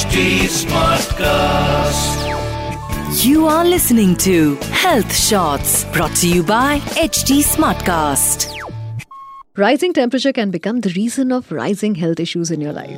HD Smartcast. You are listening to Health Shots brought to you by HT Smartcast. Rising temperature can become the reason of rising health issues in your life.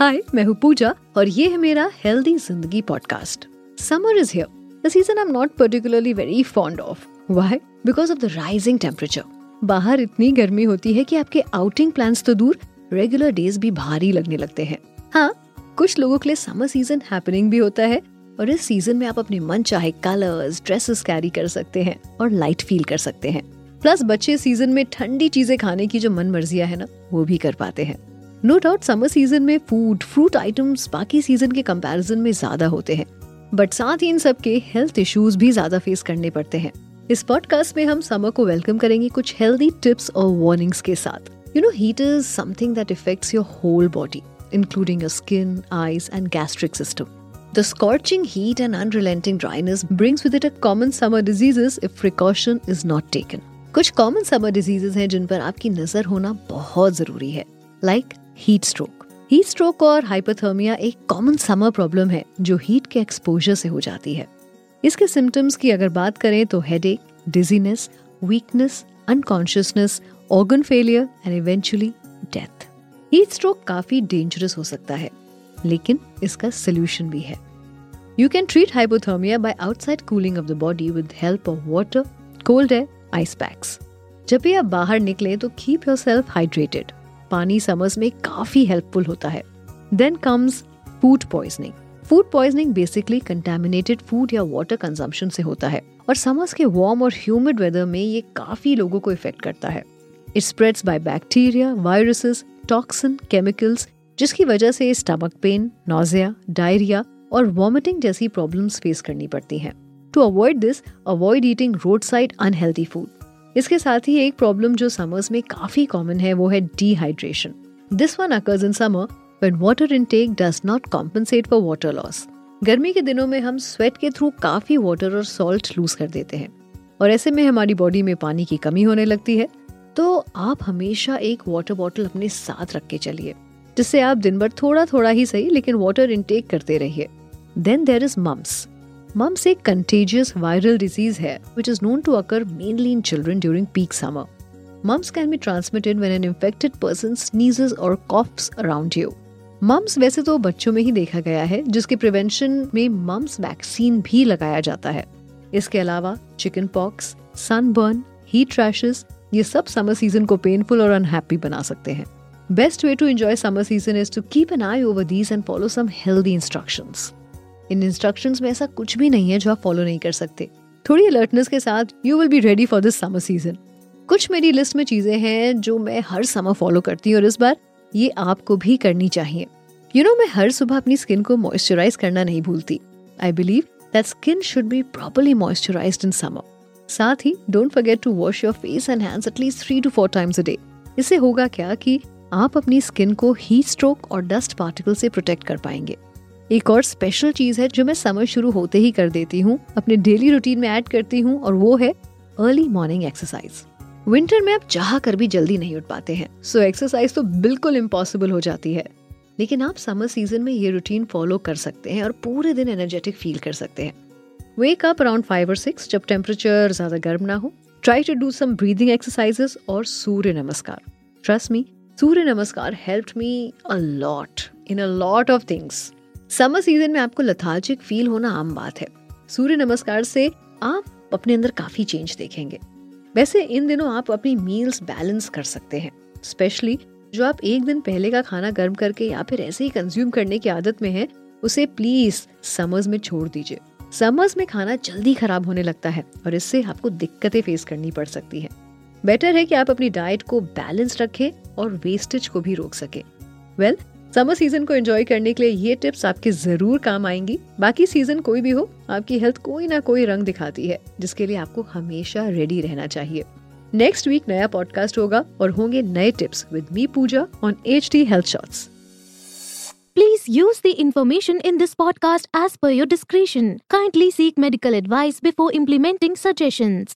हाय मैं हूँ पूजा और ये है मेरा healthy जिंदगी podcast summer is here the season I am not particularly very fond of why because of the rising temperature बाहर इतनी गर्मी होती है कि आपके आउटिंग प्लान्स तो दूर रेगुलर डेज़ भी भारी लगने लगते हैं। हाँ कुछ लोगों के लिए समर सीज़न हैपनिंग भी होता है और इस सीज़न में आप अपने मन चाहे कलर्स ड्रेसेस कैरी कर सकते हैं और लाइट फील कर सकते हैं। प्लस बच्चे सीज़न में ठंडी चीज़ें खाने की जो मन मर्जिया है ना, वो भी कर पाते हैं। नो डाउट समर सीज़न में फ़ूड फ्रूट आइटम्स बाकी सीज़न के कंपैरिजन में ज़्यादा होते हैं। बट साथ ही इन सब के हेल्थ इश्यूज़ भी ज़्यादा फेस करने पड़ते हैं। इस पॉडकास्ट में हम समर को वेलकम करेंगे कुछ हेल्दी टिप्स और वार्निंग्स के साथ you know heat is something that affects your whole body including your skin, eyes, and gastric system. The scorching heat and unrelenting dryness brings with it a common summer diseases if precaution is not taken. कुछ common summer diseases हैं जिन पर आपकी नज़र होना बहुत ज़रूरी है like heat stroke heat stroke और हाइपोथर्मिया एक कॉमन समर प्रॉब्लम है जो हीट के एक्सपोजर से हो जाती है इसके सिम्टम्स की अगर बात करें तो headache dizziness weakness unconsciousness organ failure and eventually death heat stroke काफ़ी डेंजरस हो सकता है, लेकिन इसका सोल्यूशन भी है। You can treat hypothermia by outside cooling of the body with help of water cold air ice packs जब भी आप बाहर निकले तो कीप योर सेल्फ हाइड्रेटेड पानी समर्स में काफ़ी हेल्पफुल होता है। Then comes food poisoning food poisoning basically contaminated food या वाटर कंजम्पशन से होता है। और समर्स के वार्म और ह्यूमिड वेदर में ये काफ़ी लोगों को इफ़ेक्ट करता है। It spreads by bacteria viruses toxin chemicals जिसकी वजह से स्टमक पेन नोजिया डायरिया और वॉमिटिंग जैसी प्रॉब्लम्स फेस करनी पड़ती हैं। To avoid this avoid eating roadside unhealthy food इसके साथ ही एक प्रॉब्लम जो समर्स में काफ़ी कॉमन है, वो है dehydration this one occurs in summer when water intake does not compensate for water loss. गर्मी के दिनों में हम स्वेट के थ्रू काफ़ी वाटर और सॉल्ट लूज कर देते हैं। और ऐसे में हमारी बॉडी में पानी की कमी होने लगती है। तो आप हमेशा एक वाटर बॉटल अपने साथ रख के चलिए, जिससे आप दिन भर थोड़ा थोड़ा ही सही, लेकिन वाटर इनटेक करते रहिए। Then there is mumps mumps एक कंटेजियस वायरल डिज़ीज़ है which is known to occur mainly in children during peak summer Mumps can be transmitted when an infected person sneezes or coughs around you. Mumps वैसे तो बच्चों में ही देखा गया है, जिसके प्रिवेंशन में मम्स वैक्सीन भी लगाया जाता है। इसके अलावा chicken pox sunburn heat rashes ये सब समर सीज़न को पेनफुल और अनहैप्पी बना सकते हैं। Best way to enjoy summer season is to keep an eye over these and follow some healthy instructions in instructions में ऐसा कुछ भी नहीं है जो आप फॉलो नहीं कर सकते। थोड़ी अलर्टनेस के साथ you will be ready for this summer season कुछ मेरी लिस्ट में चीज़ें हैं जो मैं हर समर फॉलो करती हूँ और इस बार ये आपको भी करनी चाहिए। यू you नो know, मैं हर सुबह अपनी स्किन को मॉइस्चराइज करना नहीं भूलती। I believe that skin should be properly moisturised in summer साथ ही don't forget to wash your face and hands at least three to four times a day इससे होगा क्या कि आप अपनी स्किन को हीट स्ट्रोक और डस्ट पार्टिकल से प्रोटेक्ट कर पाएँगे। एक और स्पेशल चीज़ है जो मैं समर शुरू होते ही कर देती हूँ अपने डेली रूटीन में ऐड करती हूँ और वो है अर्ली मॉर्निंग एक्सरसाइज विंटर में आप चाह कर भी जल्दी नहीं उठ पाते हैं। सो एक्सरसाइज तो बिल्कुल इम्पॉसिबल हो जाती है। लेकिन आप समर सीज़न में ये रूटीन फॉलो कर सकते हैं और पूरे दिन एनर्जेटिक फील कर सकते हैं। वेक अप अराउंड फाइव और सिक्स जब टेम्परेचर ज़्यादा गर्म ना हो। Try to do some breathing exercises और Surya Namaskar. Trust me Surya Namaskar help me a lot in a lot of things summer season में आपको लथार्जिक फील होना आम बात है। सूर्य नमस्कार से आप अपने अंदर काफ़ी चेंज देखेंगे। वैसे इन दिनों आप अपनी मील्स बैलेंस कर सकते हैं स्पेशली जो आप एक दिन पहले का खाना गर्म करके या फिर ऐसे ही कंज्यूम करने की आदत में है उसे प्लीज़ समर्स में छोड़ दीजिए। समर्स में खाना जल्दी खराब होने लगता है और इससे आपको दिक्कतें फेस करनी पड़ सकती है। बेटर है कि आप अपनी डाइट को बैलेंस रखें और वेस्टेज को भी रोक सके। वेल well, समर सीज़न को एंजॉय करने के लिए ये टिप्स आपके ज़रूर काम आएँगी बाकी सीज़न कोई भी हो, आपकी हेल्थ कोई ना कोई रंग दिखाती है, जिसके लिए आपको हमेशा रेडी रहना चाहिए नेक्स्ट वीक नया पॉडकास्ट होगा और होंगे नए tips with me Pooja on HD health shorts shorts Please use the information in this podcast as per your discretion. Kindly seek medical advice before implementing suggestions.